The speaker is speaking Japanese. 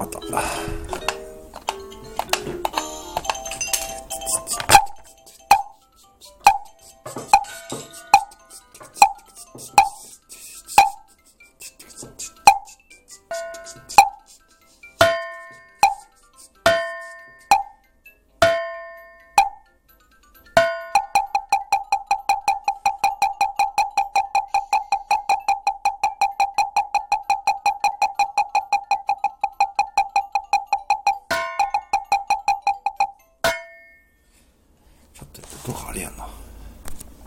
また。っとどうかあれやんな